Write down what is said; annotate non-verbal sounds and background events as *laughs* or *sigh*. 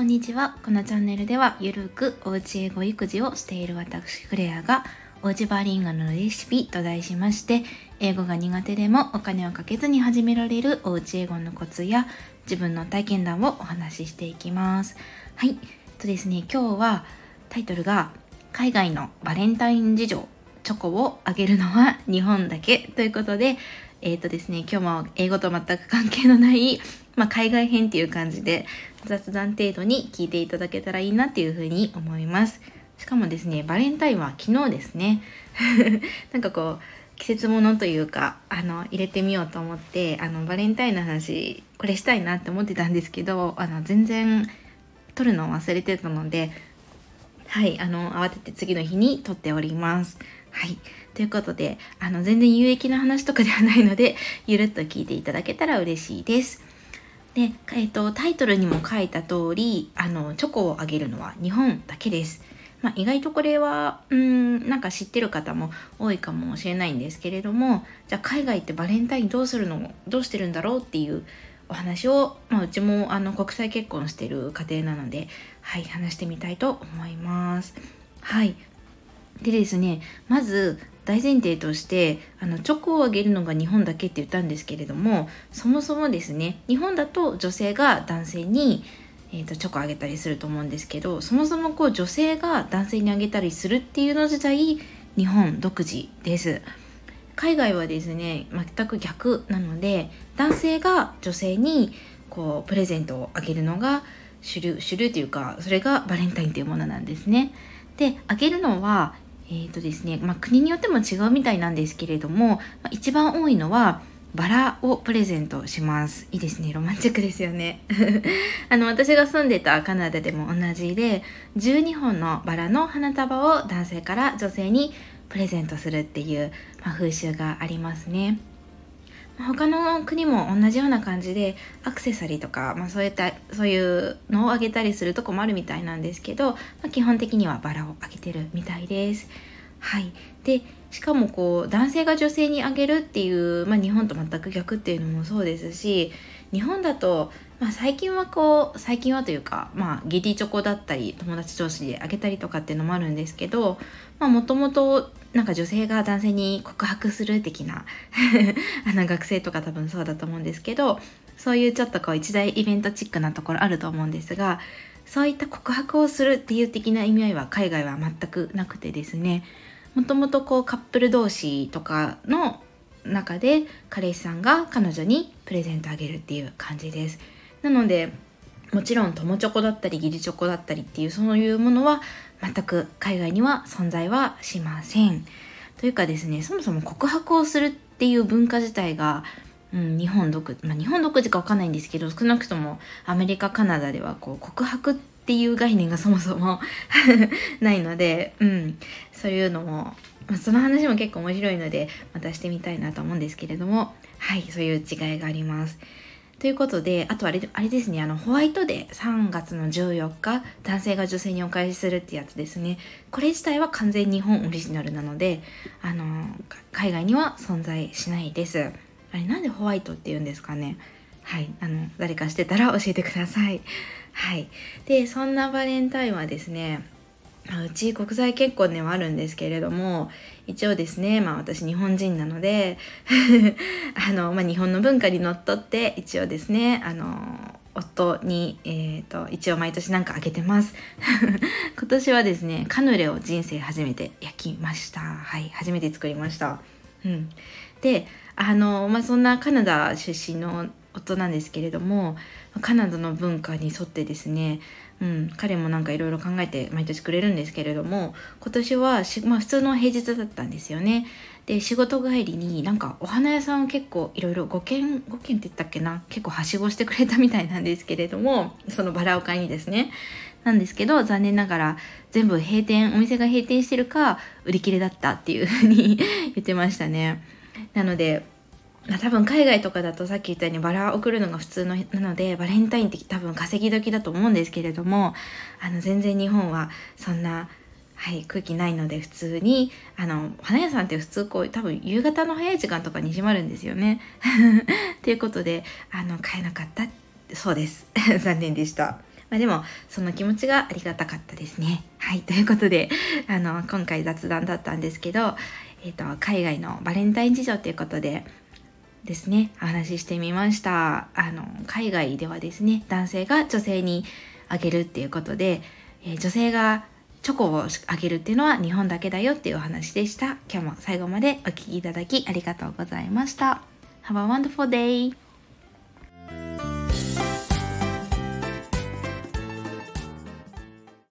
こんにちは。このチャンネルでは、ゆるくおうち英語育児をしている私、クレアが、おうちバーリンガルのレシピと題しまして、英語が苦手でもお金をかけずに始められるおうち英語のコツや、自分の体験談をお話ししていきます。はい。とですね、今日はタイトルが、海外のバレンタイン事情、チョコをあげるのは日本だけということで、えっ、ー、とですね、今日も英語と全く関係のないまあ、海外編っていう感じで雑談程度に聞いていただけたらいいなっていうふうに思います。しかもですね、バレンタインは昨日ですね。*laughs* なんかこう、季節ものというか、あの、入れてみようと思って、あの、バレンタインの話、これしたいなって思ってたんですけど、あの、全然撮るのを忘れてたので、はい、あの、慌てて次の日に撮っております。はい。ということで、あの、全然有益な話とかではないので、*laughs* ゆるっと聞いていただけたら嬉しいです。で、えーと、タイトルにも書いた通りあのチョコをあげるのは日本だけです。まあ、意外とこれはうんなんか知ってる方も多いかもしれないんですけれどもじゃあ海外ってバレンタインどうするの？どうしてるんだろうっていうお話を、まあ、うちもあの国際結婚してる家庭なので、はい、話してみたいと思います。はいでですねまず大前提としてあのチョコをあげるのが日本だけって言ったんですけれどもそもそもですね日本だと女性が男性に、えーと、チョコあげたりすると思うんですけどそもそもこう女性が男性にあげたりするっていうの自体日本独自です。海外はですね全く逆なので男性が女性にこうプレゼントをあげるのが主流主流というかそれがバレンタインというものなんですね。であげるのはえーとですねまあ、国によっても違うみたいなんですけれども、まあ、一番多いのはバラをプレゼントします。いいですね。ロマンチックですよね。*laughs* あの、私が住んでたカナダでも同じで、12本のバラの花束を男性から女性にプレゼントするっていう、まあ、風習がありますね。他の国も同じような感じでアクセサリーとか、まあ、そういったそういうのをあげたりするとこもあるみたいなんですけど、まあ、基本的にはバラをあげてるみたいです。はい、でしかもこう男性が女性にあげるっていう、まあ、日本と全く逆っていうのもそうですし日本だと、まあ、最近はこう最近はというか、まあ、義理チョコだったり友達同士であげたりとかっていうのもあるんですけどもともとなんか女性が男性に告白する的な *laughs* あの学生とか多分そうだと思うんですけどそういうちょっとこう一大イベントチックなところあると思うんですがそういった告白をするっていう的な意味合いは海外は全くなくてですね。もともとこうカップル同士とかの中で彼氏さんが彼女にプレゼントあげるっていう感じです。なのでもちろん友チョコだったり義理チョコだったりっていうそういうものは全く海外には存在はしません。というかですねそもそも告白をするっていう文化自体が、うん、日本独自、まあ、日本独自かわかんないんですけど少なくともアメリカカナダではこう告白っていう概念がそもそも *laughs* ないので、うん、そういうのも、まあ、その話も結構面白いのでまたしてみたいなと思うんですけれども。はいそういう違いがあります。ということで、あとあれあれですね、あのホワイトデー3月の14日、男性が女性にお返しするってやつですね。これ自体は完全日本オリジナルなので、あの海外には存在しないです。あれなんでホワイトって言うんですかねはい、あの誰かしてたら教えてください。はい、でそんなバレンタインはですねうち国際結婚ではあるんですけれども一応ですねまあ私日本人なので *laughs* あの、まあ、日本の文化にのっとって一応ですねあの夫に、えーと、一応毎年なんかあげてます。*laughs* 今年はですねカヌレを人生初めて焼きました。はい初めて作りました。うん。であの、まあ、そんなカナダ出身の夫なんですけれどもカナダの文化に沿ってですね、うん、彼もなんかいろいろ考えて毎年くれるんですけれども今年は、まあ、普通の平日だったんですよね。で仕事帰りになんかお花屋さんを結構いろいろ5軒5軒って言ったっけな結構はしごしてくれたみたいなんですけれどもそのバラを買いにですね。なんですけど残念ながら全部閉店お店が閉店してるか売り切れだったっていうふうに *laughs* 言ってましたね。なので多分海外とかだとさっき言ったようにバラを送るのが普通のなのでバレンタインって多分稼ぎ時だと思うんですけれどもあの全然日本はそんな、はい、空気ないので普通にあの花屋さんって普通こう多分夕方の早い時間とかに閉まるんですよね。*laughs* ということであの買えなかったそうです *laughs* 残念でした。まあ、でもその気持ちがありがたかったですね。はいということであの今回雑談だったんですけど、えーと、海外のバレンタイン事情ということでですね。お話ししてみました。あの海外ではですね男性が女性にあげるっていうことで、えー、女性がチョコをあげるっていうのは日本だけだよっていうお話でした。今日も最後までお聴きいただきありがとうございました。Have a wonderful day!